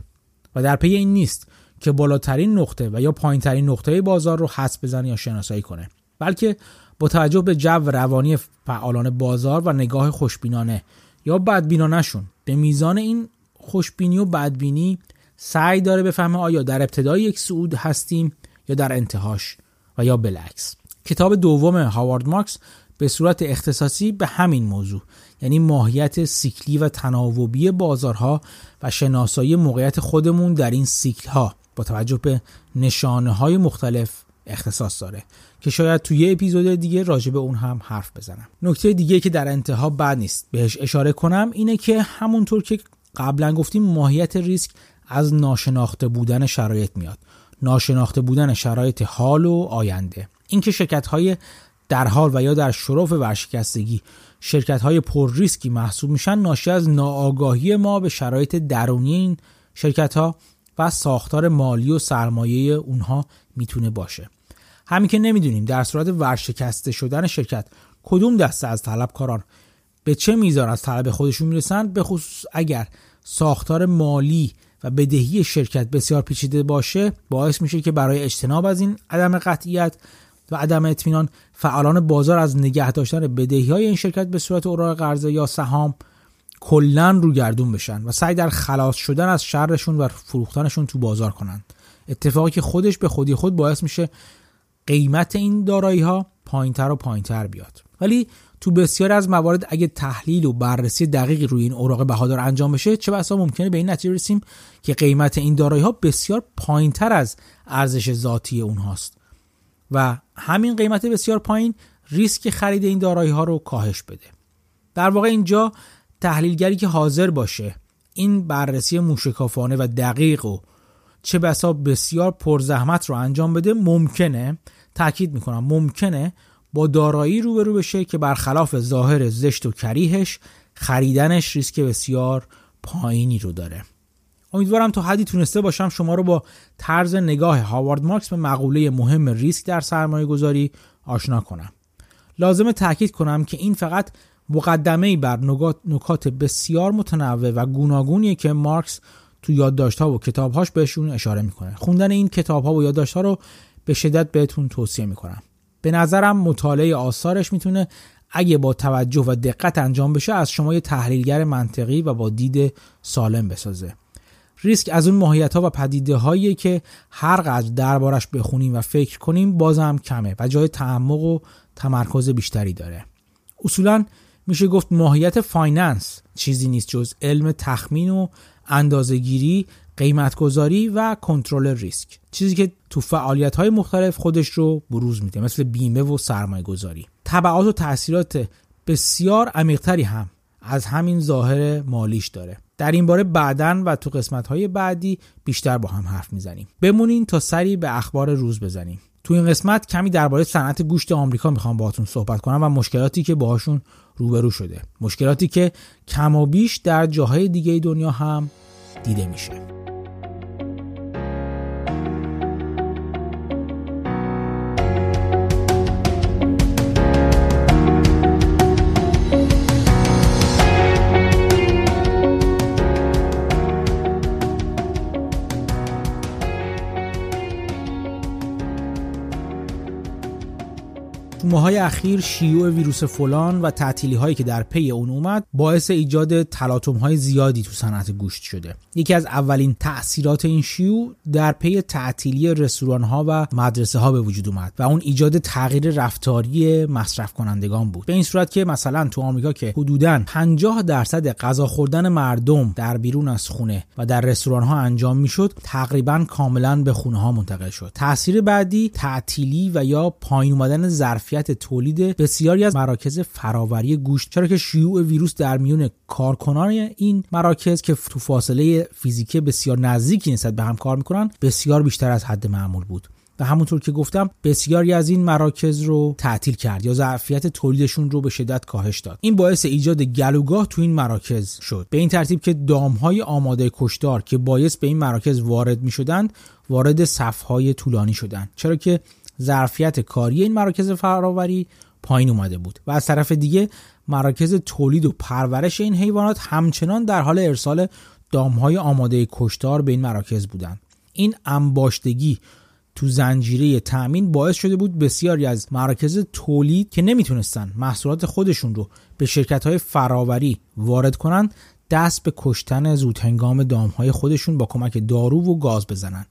و در پی این نیست که بالاترین نقطه و یا پایینترین نقطه بازار رو حس بزنه یا شناسایی کنه بلکه با توجه به جو روانی فعالان بازار و نگاه خوشبینانه یا بدبینانشون به میزان این خوشبینی و بدبینی سعی داره بفهمه آیا در ابتدای یک صعود هستیم یا در انتهاش و یا بالعکس. کتاب دوم هاوارد مارکس به صورت اختصاصی به همین موضوع یعنی ماهیت سیکلی و تناوبی بازارها و شناسایی موقعیت خودمون در این سیکل ها با توجه به نشانه های مختلف اختصاص داره که شاید توی یه اپیزود دیگه راجع به اون هم حرف بزنم. نکته دیگه که در انتها بد نیست. بهش اشاره کنم اینه که همونطور که قبلا گفتیم ماهیت ریسک از ناشناخته بودن شرایط میاد. ناشناخته بودن شرایط حال و آینده. اینکه شرکت های در حال و یا در شرف ورشکستگی شرکت های پر ریسکی محسوب میشن ناشی از ناآگاهی ما به شرایط درونی این شرکت ها و ساختار مالی و سرمایه اونها می‌تونه باشه. همین که نمی‌دونیم در صورت ورشکسته شدن شرکت کدوم دسته از طلبکاران به چه میزان از طلب خودشون می‌رسن به خصوص اگر ساختار مالی و بدهی شرکت بسیار پیچیده باشه باعث میشه که برای اجتناب از این عدم قطعیت و عدم اطمینان فعالان بازار از نگه داشتن بدهی های این شرکت به صورت اوراق قرضه یا سهام کلا رو گردون بشن و سعی در خلاص شدن از شرشون و فروختنشون تو بازار کنند اتفاقی که خودش به خودی خود باعث میشه قیمت این دارایی ها پایینتر و پایینتر بیاد. ولی تو بسیاری از موارد اگه تحلیل و بررسی دقیقی روی این اوراق بهادار انجام بشه چه بسا ممکنه به این نتیجه رسیم که قیمت این دارایی ها بسیار پایینتر از ارزش ذاتی اونهاست. و همین قیمت بسیار پایین ریسک خرید این دارایی ها رو کاهش بده. در واقع اینجا تحلیلگری که حاضر باشه این بررسی موشکافانه و دقیق و چه بسا بسیار پرزحمت رو انجام بده ممکنه تاکید می‌کنم ممکنه با دارایی روبرو بشه که برخلاف ظاهر زشت و کریهش خریدنش ریسک بسیار پایینی رو داره. امیدوارم تا حدی تونسته باشم شما رو با طرز نگاه هاوارد مارکس به مقوله مهم ریسک در سرمایه گذاری آشنا کنم. لازم تاکید کنم که این فقط مقدمه بر نکات بسیار متنوع و گوناگونیه که مارکس تو یادداشت‌ها و کتابهاش بهشون اشاره می‌کنه. خوندن این کتابها و یادداشت‌ها رو به شدت بهتون توصیه می‌کنم. به نظرم مطالعه آثارش می‌تونه اگه با توجه و دقت انجام بشه از شما یه تحلیلگر منطقی و با دید سالم بسازه. ریسک از اون ماهیت ها و پدیده هایی که هر قدر دربارش بخونیم و فکر کنیم بازم کمه و جای تعمق و تمرکز بیشتری داره. اصولا میشه گفت ماهیت finance چیزی نیست جز علم تخمین و اندازه‌گیری قیمتگذاری و کنترل ریسک. چیزی که تو فعالیت های مختلف خودش رو بروز میده مثل بیمه و سرمایه گذاری طبعات و تاثیرات بسیار عمیقتری هم از همین ظاهر مالیش داره. در این باره بعدا و تو قسمت های بعدی بیشتر با هم حرف می‌زنیم. بمونین تا سری به اخبار روز بزنیم. تو این قسمت کمی درباره صنعت گوشت آمریکا می‌خوام باهاتون صحبت کنم و مشکلاتی که باهاشون روبرو شده. مشکلاتی که کم و بیش در جاهای دیگه دنیا هم دیده میشه. ماهای اخیر شیوع ویروس فلان و تعطیلی هایی که در پی اون اومد باعث ایجاد تلاطم های زیادی تو صنعت گوشت شده. یکی از اولین تاثیرات این شیوع در پی تعطیلی رستوران ها و مدرسه ها به وجود اومد و اون ایجاد تغییر رفتاری مصرف کنندگان بود. به این صورت که مثلا تو آمریکا که حدودا 50 درصد غذا خوردن مردم در بیرون از خونه و در رستوران ها انجام می‌شد تقریبا کاملا به خونه ها منتقل شد. تاثیر بعدی تعطیلی و یا پایین اومدن ظرفیت تولید بسیاری از مراکز فراوری گوشت. چرا که شیوع ویروس در میون کارکنان این مراکز که تو فاصله فیزیکی بسیار نزدیکی نسبت به هم کار می‌کنن بسیار بیشتر از حد معمول بود. و همونطور که گفتم بسیاری از این مراکز رو تعطیل کرد یا ظرفیت تولیدشون رو به شدت کاهش داد. این باعث ایجاد گلوگاه تو این مراکز شد. به این ترتیب که دامهای آماده کشدار که باعث به این مراکز وارد می شدند وارد صفهای طولانی شدند. چرا که ظرفیت کاری این مراکز فراوری پایین اومده بود و از طرف دیگه مراکز تولید و پرورش این حیوانات همچنان در حال ارسال دامهای آماده کشتار به این مراکز بودند. این انباشتگی تو زنجیره تأمین باعث شده بود بسیاری از مراکز تولید که نمی‌تونستن محصولات خودشون رو به شرکت های فراوری وارد کنند دست به کشتن زودهنگام دامهای خودشون با کمک دارو و گاز بزنن.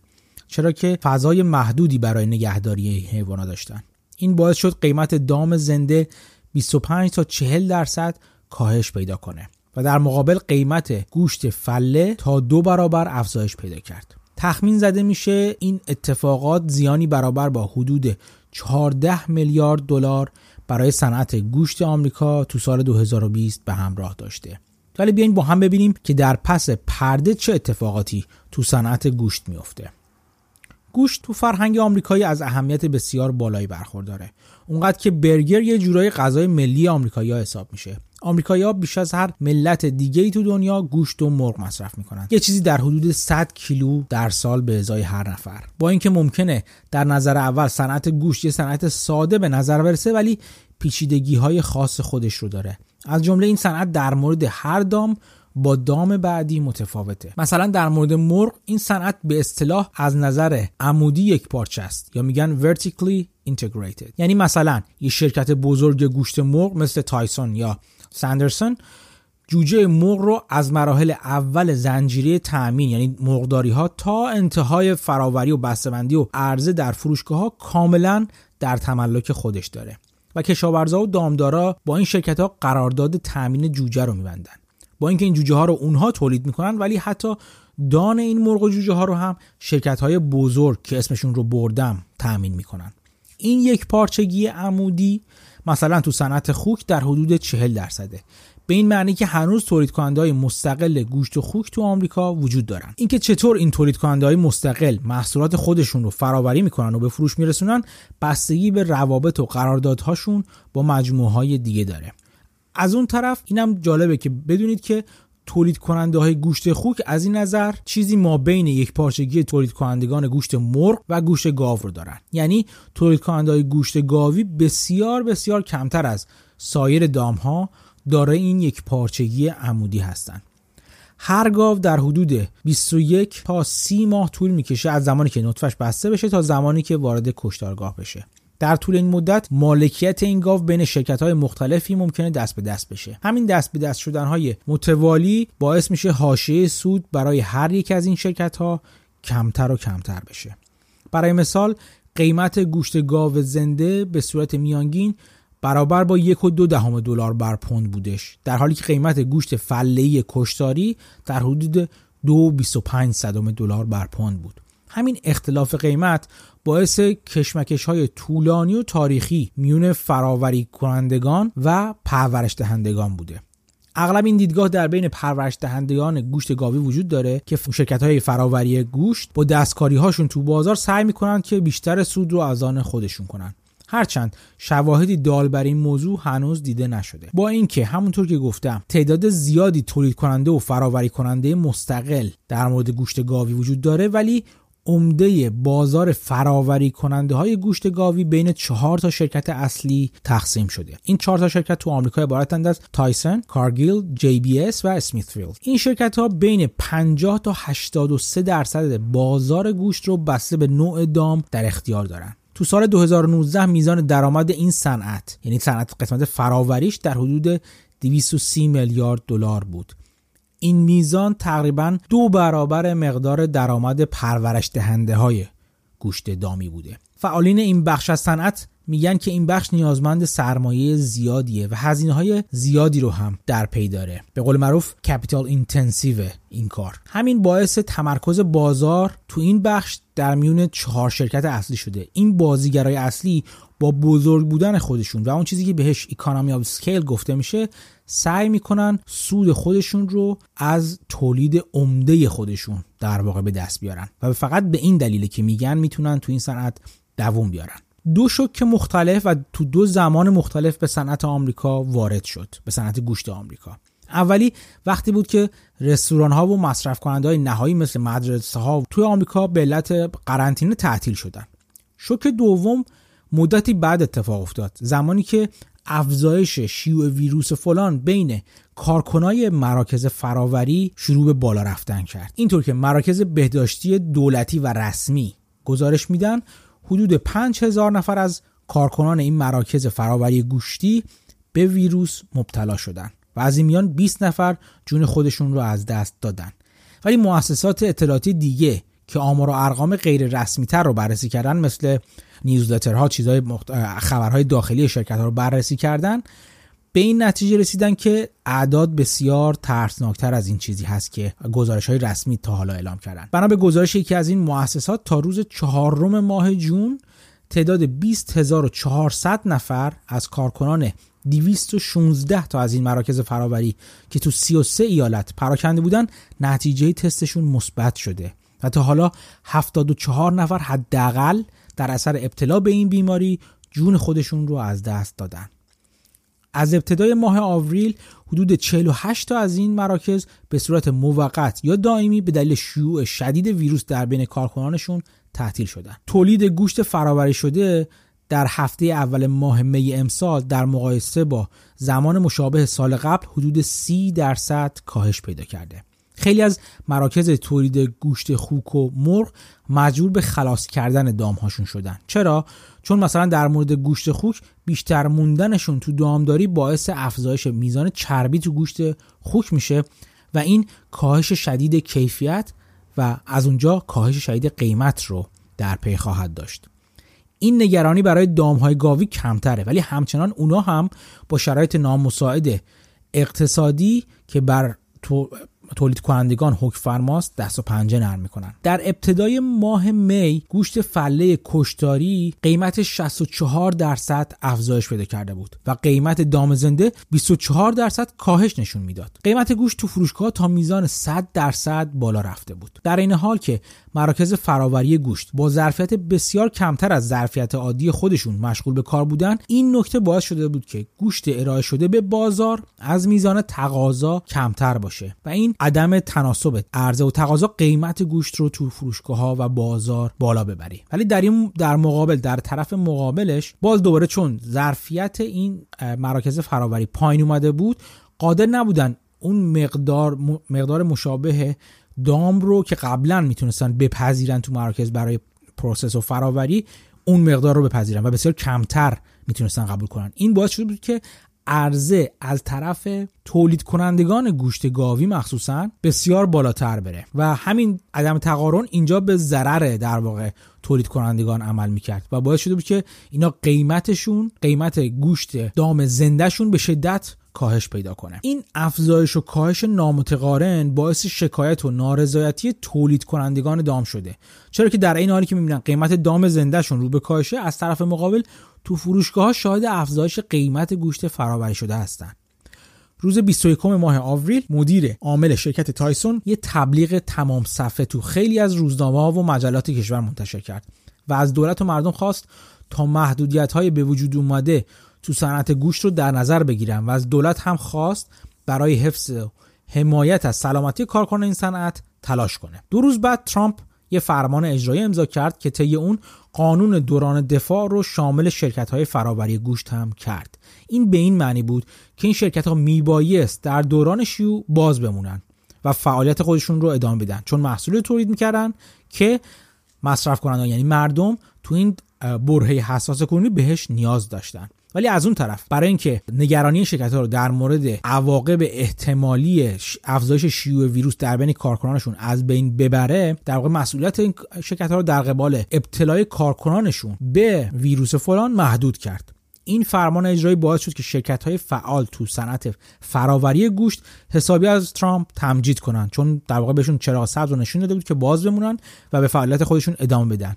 چرا که فضای محدودی برای نگهداری حیوانات داشتن. این باعث شد قیمت دام زنده 25 تا 40 درصد کاهش پیدا کنه و در مقابل قیمت گوشت فله تا دو برابر افزایش پیدا کرد. تخمین زده میشه این اتفاقات زیانی برابر با حدود 14 میلیارد دلار برای صنعت گوشت آمریکا تو سال 2020 به همراه داشته. ولی بیاین با هم ببینیم که در پس پرده چه اتفاقاتی تو صنعت گوشت میفته گوشت تو فرهنگ آمریکایی از اهمیت بسیار بالایی برخورداره. اونقدر که برگر یه جورای غذای ملی آمریکایی حساب میشه. آمریکایی‌ها بیش از هر ملت دیگه ای تو دنیا گوشت و مرغ مصرف می‌کنن. یه چیزی در حدود 100 کیلو در سال به ازای هر نفر. با اینکه ممکنه در نظر اول صنعت گوشت یه صنعت ساده به نظر برسه ولی پیچیدگی های خاص خودش رو داره. از جمله این صنعت در مورد هر دام با دام بعدی متفاوته. مثلا در مورد مرغ این صنعت به اصطلاح از نظر عمودی یک پارچه است یا میگن vertically integrated. یعنی مثلا یه شرکت بزرگ گوشت مرغ مثل تایسون یا ساندرسون جوجه مرغ رو از مراحل اول زنجیره تأمین یعنی مرغداری ها تا انتهای فراوری و بسته‌بندی و عرضه در فروشگاه ها کاملا در تملک خودش داره و کشاورزا و دامدارا با این شرکت ها قرارداد تأمین جوجه رو میبندن. با اینکه این جوجه ها رو اونها تولید می‌کنن ولی حتی دان این مرغ و جوجه ها رو هم شرکت های بزرگ که اسمشون رو بردم تأمین می‌کنن. این یک پارچگی عمودی مثلا تو صنعت خوک در حدود 40 درصده. به این معنی که هنوز تولید کننده های مستقل گوشت و خوک تو آمریکا وجود دارن. اینکه چطور این تولید کننده های مستقل محصولات خودشون رو فراوری می‌کنن و به فروش میرسونن بستگی به روابط و قراردادهاشون با مجموعه های دیگه داره. از اون طرف اینم جالبه که بدونید که تولید کننده های گوشت خوک از این نظر چیزی ما بین یک پارچگی تولید کنندگان گوشت مرغ و گوشت گاو رو دارن. یعنی تولید کننده های گوشت گاوی بسیار بسیار کمتر از سایر دام ها دارای این یک پارچگی عمودی هستند هر گاو در حدود 21 تا 30 ماه طول می‌کشه از زمانی که نطفش بسته بشه تا زمانی که وارد کشتارگاه بشه. در طول این مدت مالکیت این گاو بین شرکت های مختلفی ممکنه دست به دست بشه. همین دست به دست شدن های متوالی باعث میشه حاشیه سود برای هر یک از این شرکت ها کمتر و کمتر بشه. برای مثال قیمت گوشت گاو زنده به صورت میانگین برابر با یک و دو دهم دلار بر پوند بودش در حالی که قیمت گوشت فله کشتاری در حدود دو صدم دلار بر پوند بود. همین اختلاف قیمت باعث کشمکش های طولانی و تاریخی میون فراوری کنندگان و پرورش دهندگان بوده. اغلب این دیدگاه در بین پرورش دهندگان گوشت گاوی وجود داره که شرکت های فراوری گوشت با دستکاری هاشون تو بازار سعی می‌کنند که بیشتر سود رو از آن خودشون کنن. هرچند شواهدی دال بر این موضوع هنوز دیده نشده. با اینکه همونطور که گفتم تعداد زیادی تولید کننده و فراوری کننده مستقل در مورد گوشت گاوی وجود داره ولی عمده بازار فراوری کننده های گوشت گاوی بین چهار تا شرکت اصلی تقسیم شده. این چهار تا شرکت تو آمریکا عبارتند از تایسن، کارگیل، جی بی اس و اسمیثفیلد این شرکت ها بین 50 تا 83 درصد بازار گوشت رو بسته به نوع دام در اختیار دارند تو سال 2019 میزان درآمد این صنعت یعنی صنعت قسمت فراوریش در حدود 230 میلیارد دلار بود. این میزان تقریبا دو برابر مقدار درآمد پرورش دهنده های گوشت دامی بوده. فعالین این بخش از صنعت میگن که این بخش نیازمند سرمایه زیادیه و هزینه های زیادی رو هم در پی داره. به قول معروف capital intensive این کار. همین باعث تمرکز بازار تو این بخش در میون چهار شرکت اصلی شده. این بازیگرای اصلی با بزرگ بودن خودشون و اون چیزی که بهش economy of scale گفته میشه سعی می‌کنن سود خودشون رو از تولید عمده خودشون در واقع به دست بیارن. و فقط به این دلیل که میگن می‌تونن تو این صنعت دووم بیارن. دو شوک مختلف و تو دو زمان مختلف به صنعت آمریکا وارد شد به صنعت گوشت آمریکا. اولی وقتی بود که رستوران ها و مصرف کننده های نهایی مثل مدرسه ها توی آمریکا به علت قرنطینه تعطیل شدن. شوک دوم مدتی بعد اتفاق افتاد زمانی که افزایش شیوع ویروس فلان بین کارکنای مراکز فراوری شروع به بالا رفتن کرد. اینطور که مراکز بهداشتی دولتی و رسمی گزارش میدن حدود 5000 نفر از کارکنان این مراکز فراوری گوشتی به ویروس مبتلا شدند و از این میان 20 نفر جون خودشون رو از دست دادن. ولی مؤسسات اطلاعاتی دیگه که آمار و ارقام غیر رسمی تر رو بررسی کردن مثل نیوزلترها چیزهای مخت... خبرهای داخلی شرکت ها رو بررسی کردن. به این نتیجه رسیدن که اعداد بسیار ترسناکتر از این چیزی هست که گزارش های رسمی تا حالا اعلام کردن. بنا به گزارش یکی از این مؤسسات تا روز چهارم ماه جون تعداد 20400 نفر از کارکنان 216 تا از این مراکز فراوری که تو 33 ایالت پراکنده بودن نتیجه تستشون مثبت شده و تا حالا 74 نفر حداقل در اثر ابتلا به این بیماری جون خودشون رو از دست دادن. از ابتدای ماه آوریل حدود 48 تا از این مراکز به صورت موقت یا دائمی به دلیل شیوع شدید ویروس در بین کارکنانشون تعطیل شدن. تولید گوشت فراوری شده در هفته اول ماه می امسال در مقایسه با زمان مشابه سال قبل حدود 30 درصد کاهش پیدا کرده. خیلی از مراکز تولید گوشت خوک و مرغ مجبور به خلاص کردن دامهاشون شدن. چرا؟ چون مثلا در مورد گوشت خوک بیشتر موندنشون تو دامداری باعث افزایش میزان چربی تو گوشت خوک میشه و این کاهش شدید کیفیت و از اونجا کاهش شدید قیمت رو در پی خواهد داشت. این نگرانی برای دامهای گاوی کمتره ولی همچنان اونا هم با شرایط نامساعد اقتصادی که بر تولید کنندگان حکم فرماست دست و پنجه نرم می‌کنن. در ابتدای ماه می گوشت فله کشتاری قیمت 64 درصد افزایش پیدا کرده بود و قیمت دام زنده 24 درصد کاهش نشون می‌داد. قیمت گوشت تو فروشگاه تا میزان 100 درصد بالا رفته بود. در این حال که مراکز فراوری گوشت. با ظرفیت بسیار کمتر از ظرفیت عادی خودشون مشغول به کار بودن این نکته باعث شده بود که گوشت ارائه شده به بازار از میزان تقاضا کمتر باشه و این عدم تناسب عرضه و تقاضا قیمت گوشت رو تو فروشگاه ها و بازار بالا ببری ولی در این در مقابل در طرف مقابلش باز دوباره چون ظرفیت این مراکز فراوری پایین اومده بود قادر نبودن اون مقدار مقدار مشابه دام رو که قبلا می‌تونستن بپذیرن تو مراکز برای process و فراوری اون مقدار رو بپذیرن و بسیار کمتر می‌تونستن قبول کنن. این باعث شده بود که عرضه از طرف تولید کنندگان گوشت گاوی مخصوصا بسیار بالاتر بره و همین عدم تقارن اینجا به ضرر در واقع تولید کنندگان عمل می‌کرد و باعث شده بود که اینا قیمتشون قیمت گوشت دام زندهشون به شدت کاهش پیدا کنه. این افزایش و کاهش نامتقارن باعث شکایت و نارضایتی تولید کنندگان دام شده. چرا که در این حالی که می‌بینن قیمت دام زندهشون رو به کاهشه از طرف مقابل تو فروشگاه ها شاهد افزایش قیمت گوشت فراوری شده هستند روز 21 ماه آوریل مدیر عامل شرکت تایسون یه تبلیغ تمام صفحه تو خیلی از روزنامه ها و مجلات کشور منتشر کرد و از دولت و مردم خواست تا محدودیت های به وجود اومده تو صنعت گوشت رو در نظر بگیرن و از دولت هم خواست برای حفظ حمایت از سلامتی کارکنان این صنعت تلاش کنه. دو روز بعد ترامپ یه فرمان اجرایی امضا کرد که طی اون قانون دوران دفاع رو شامل شرکت های فراوری گوشت هم کرد. این به این معنی بود که این شرکت ها میبایست در دوران شیوع باز بمونن و فعالیت خودشون رو ادامه بدن. چون محصول تولید می‌کردن که مصرف کنندگان یعنی مردم تو این برهه حساس کنونی بهش نیاز داشتن. ولی از اون طرف برای اینکه نگرانی شرکت ها رو در مورد عواقب احتمالی افزایش شیوع ویروس در بین کارکنانشون از بین ببره در واقع مسئولیت این شرکت ها رو در قبال ابتلای کارکنانشون به ویروس فلان محدود کرد. این فرمان اجرایی باعث شد که شرکت های فعال تو صنعت فراوری گوشت حسابی از ترامپ تمجید کنند چون در واقع بهشون چراغ سبز رو نشون داده بود که باز بمونن و به فعالیت خودشون ادامه بدن.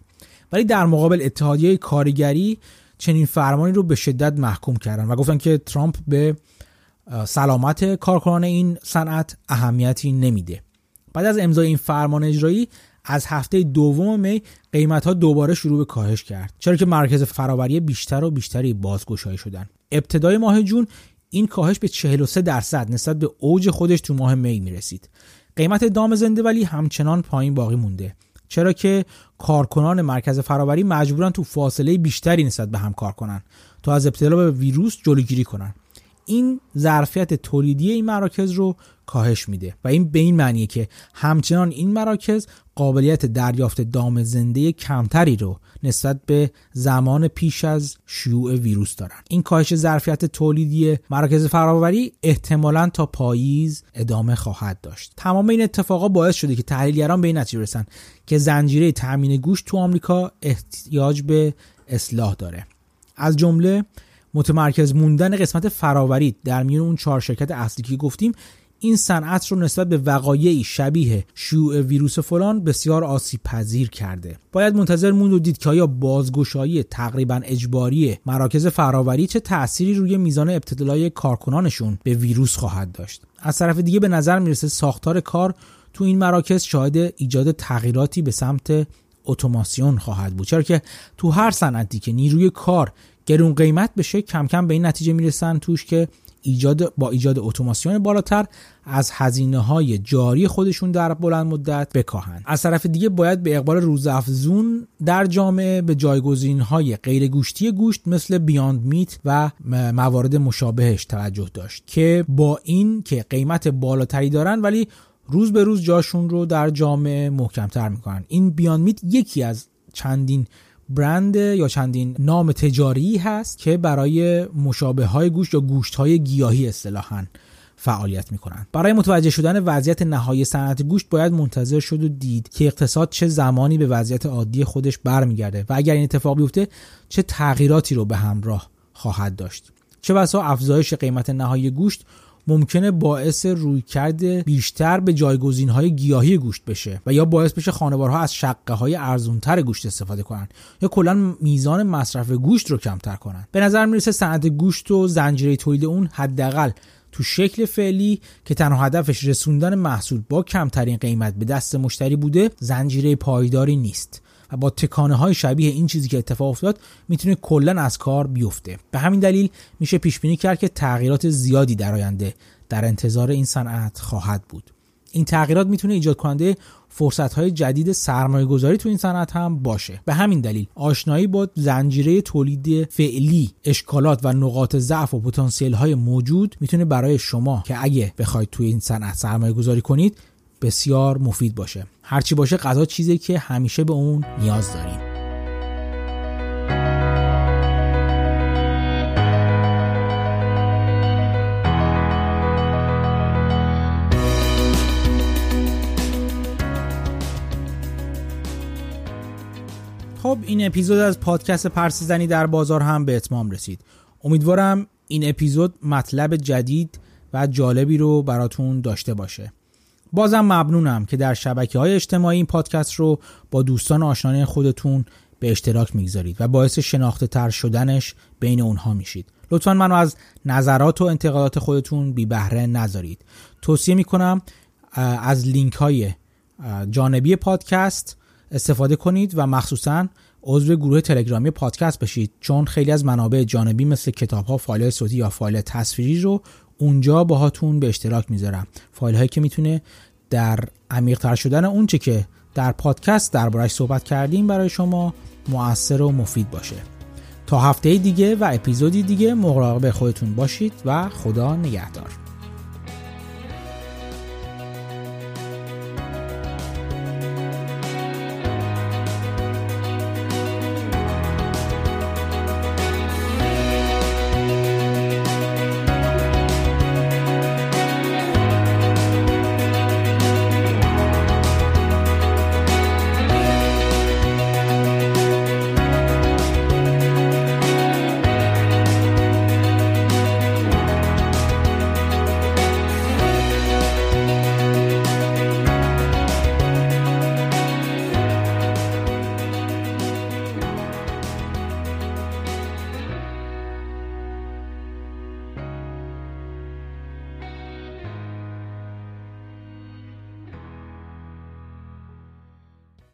ولی در مقابل اتحادیه کارگری چنین فرمانی رو به شدت محکوم کردن و گفتن که ترامپ به سلامت کارکنان این صنعت اهمیتی نمیده. بعد از امضای این فرمان اجرایی از هفته دوم می قیمت ها دوباره شروع به کاهش کرد چرا که مرکز فراوری بیشتر و بیشتری بازگشایی شدن. ابتدای ماه جون این کاهش به 43 درصد نسبت به اوج خودش تو ماه می می‌رسید. قیمت دام زنده ولی همچنان پایین باقی مونده. چرا که کارکنان مرکز فراوری مجبورن تو فاصله بیشتری نسبت به هم کار کنن تا از ابتلا به ویروس جلوگیری کنن. این ظرفیت تولیدی این مراکز رو کاهش میده و این به این معنیه که همچنان این مراکز قابلیت دریافت دام زنده کمتری رو نسبت به زمان پیش از شیوع ویروس دارن. این کاهش ظرفیت تولیدی مراکز فراوری احتمالا تا پاییز ادامه خواهد داشت. تمام این اتفاقا باعث شده که تحلیلگران به این نتیجه برسن که زنجیره تامین گوشت تو آمریکا احتیاج به اصلاح داره. از جمله متمرکز موندن قسمت فراوری در میون اون چهار شرکت اصلی که گفتیم این صنعت رو نسبت به وقایعی شبیه شیوع ویروس فلان بسیار آسیب پذیر کرده. باید منتظر موند و دید که آیا بازگشایی تقریبا اجباری مراکز فراوری چه تأثیری روی میزان ابتلای کارکنانشون به ویروس خواهد داشت. از طرف دیگه به نظر می‌رسه ساختار کار تو این مراکز شاهد ایجاد تغییراتی به سمت اتوماسیون خواهد بود. چرا که تو هر صنعتی که نیروی کار گرون قیمت بشه کم کم به این نتیجه می‌رسن توش که ایجاد با ایجاد اتوماسیون بالاتر از هزینه های جاری خودشون در بلند مدت بکاهند. از طرف دیگه باید به اقبال روزافزون در جامعه به جایگزین های غیر گوشتی گوشت مثل بیاند میت و موارد مشابهش توجه داشت که با این که قیمت بالاتری دارن ولی روز به روز جاشون رو در جامعه محکمتر می‌کنن. این بیاند میت یکی از چندین برند یا چندین نام تجاری هست که برای مشابه های گوشت یا گوشت های گیاهی اصطلاحا فعالیت می‌کنند برای متوجه شدن وضعیت نهایی صنعت گوشت باید منتظر شد و دید که اقتصاد چه زمانی به وضعیت عادی خودش برمیگرده و اگر این اتفاق بیفته چه تغییراتی رو به همراه خواهد داشت. چه بسا افزایش قیمت نهایی گوشت ممکنه باعث رویکرد بیشتر به جایگزین های گیاهی گوشت بشه و یا باعث بشه خانوارها از شقه های ارزونتر گوشت استفاده کنن یا کلا میزان مصرف گوشت رو کمتر کنن. به نظر می‌رسه صنعت گوشت و زنجیره تولید اون حداقل تو شکل فعلی که تنها هدفش رسوندن محصول با کمترین قیمت به دست مشتری بوده زنجیره پایداری نیست. و با تکانه های شبیه این چیزی که اتفاق افتاد می‌تونه کلا از کار بیفته. به همین دلیل میشه پیش بینی کرد که تغییرات زیادی در آینده در انتظار این صنعت خواهد بود. این تغییرات می‌تونه ایجاد کننده فرصت های جدید سرمایه گذاری تو این صنعت هم باشه. به همین دلیل آشنایی با زنجیره تولید فعلی اشکالات و نقاط ضعف و پتانسیل های موجود می‌تونه برای شما که اگه بخواید توی این صنعت سرمایه گذاری کنید بسیار مفید باشه. هرچی باشه غذا چیزی که همیشه به اون نیاز داریم. خب این اپیزود از پادکست پرسیزنی در بازار هم به اتمام رسید. امیدوارم این اپیزود مطلب جدید و جالبی رو براتون داشته باشه. بازم ممنونم که در شبکه های اجتماعی این پادکست رو با دوستان آشنای خودتون به اشتراک می‌گذارید و باعث شناخته تر شدنش بین اونها میشید. لطفا منو از نظرات و انتقادات خودتون بی بهره نذارید. توصیه می‌کنم از لینک های جانبی پادکست استفاده کنید و مخصوصا عضو گروه تلگرامی پادکست بشید چون خیلی از منابع جانبی مثل کتاب ها فایل صوتی یا فایل تصویری رو اونجا باهاتون به اشتراک می‌ذارم. فایل هایی که می‌تونه در عمیقتر شدن اونچه که در پادکست دربارش صحبت کردیم برای شما موثر و مفید باشه. تا هفته دیگه و اپیزودی دیگه مراقب خودتون باشید و خدا نگهدار.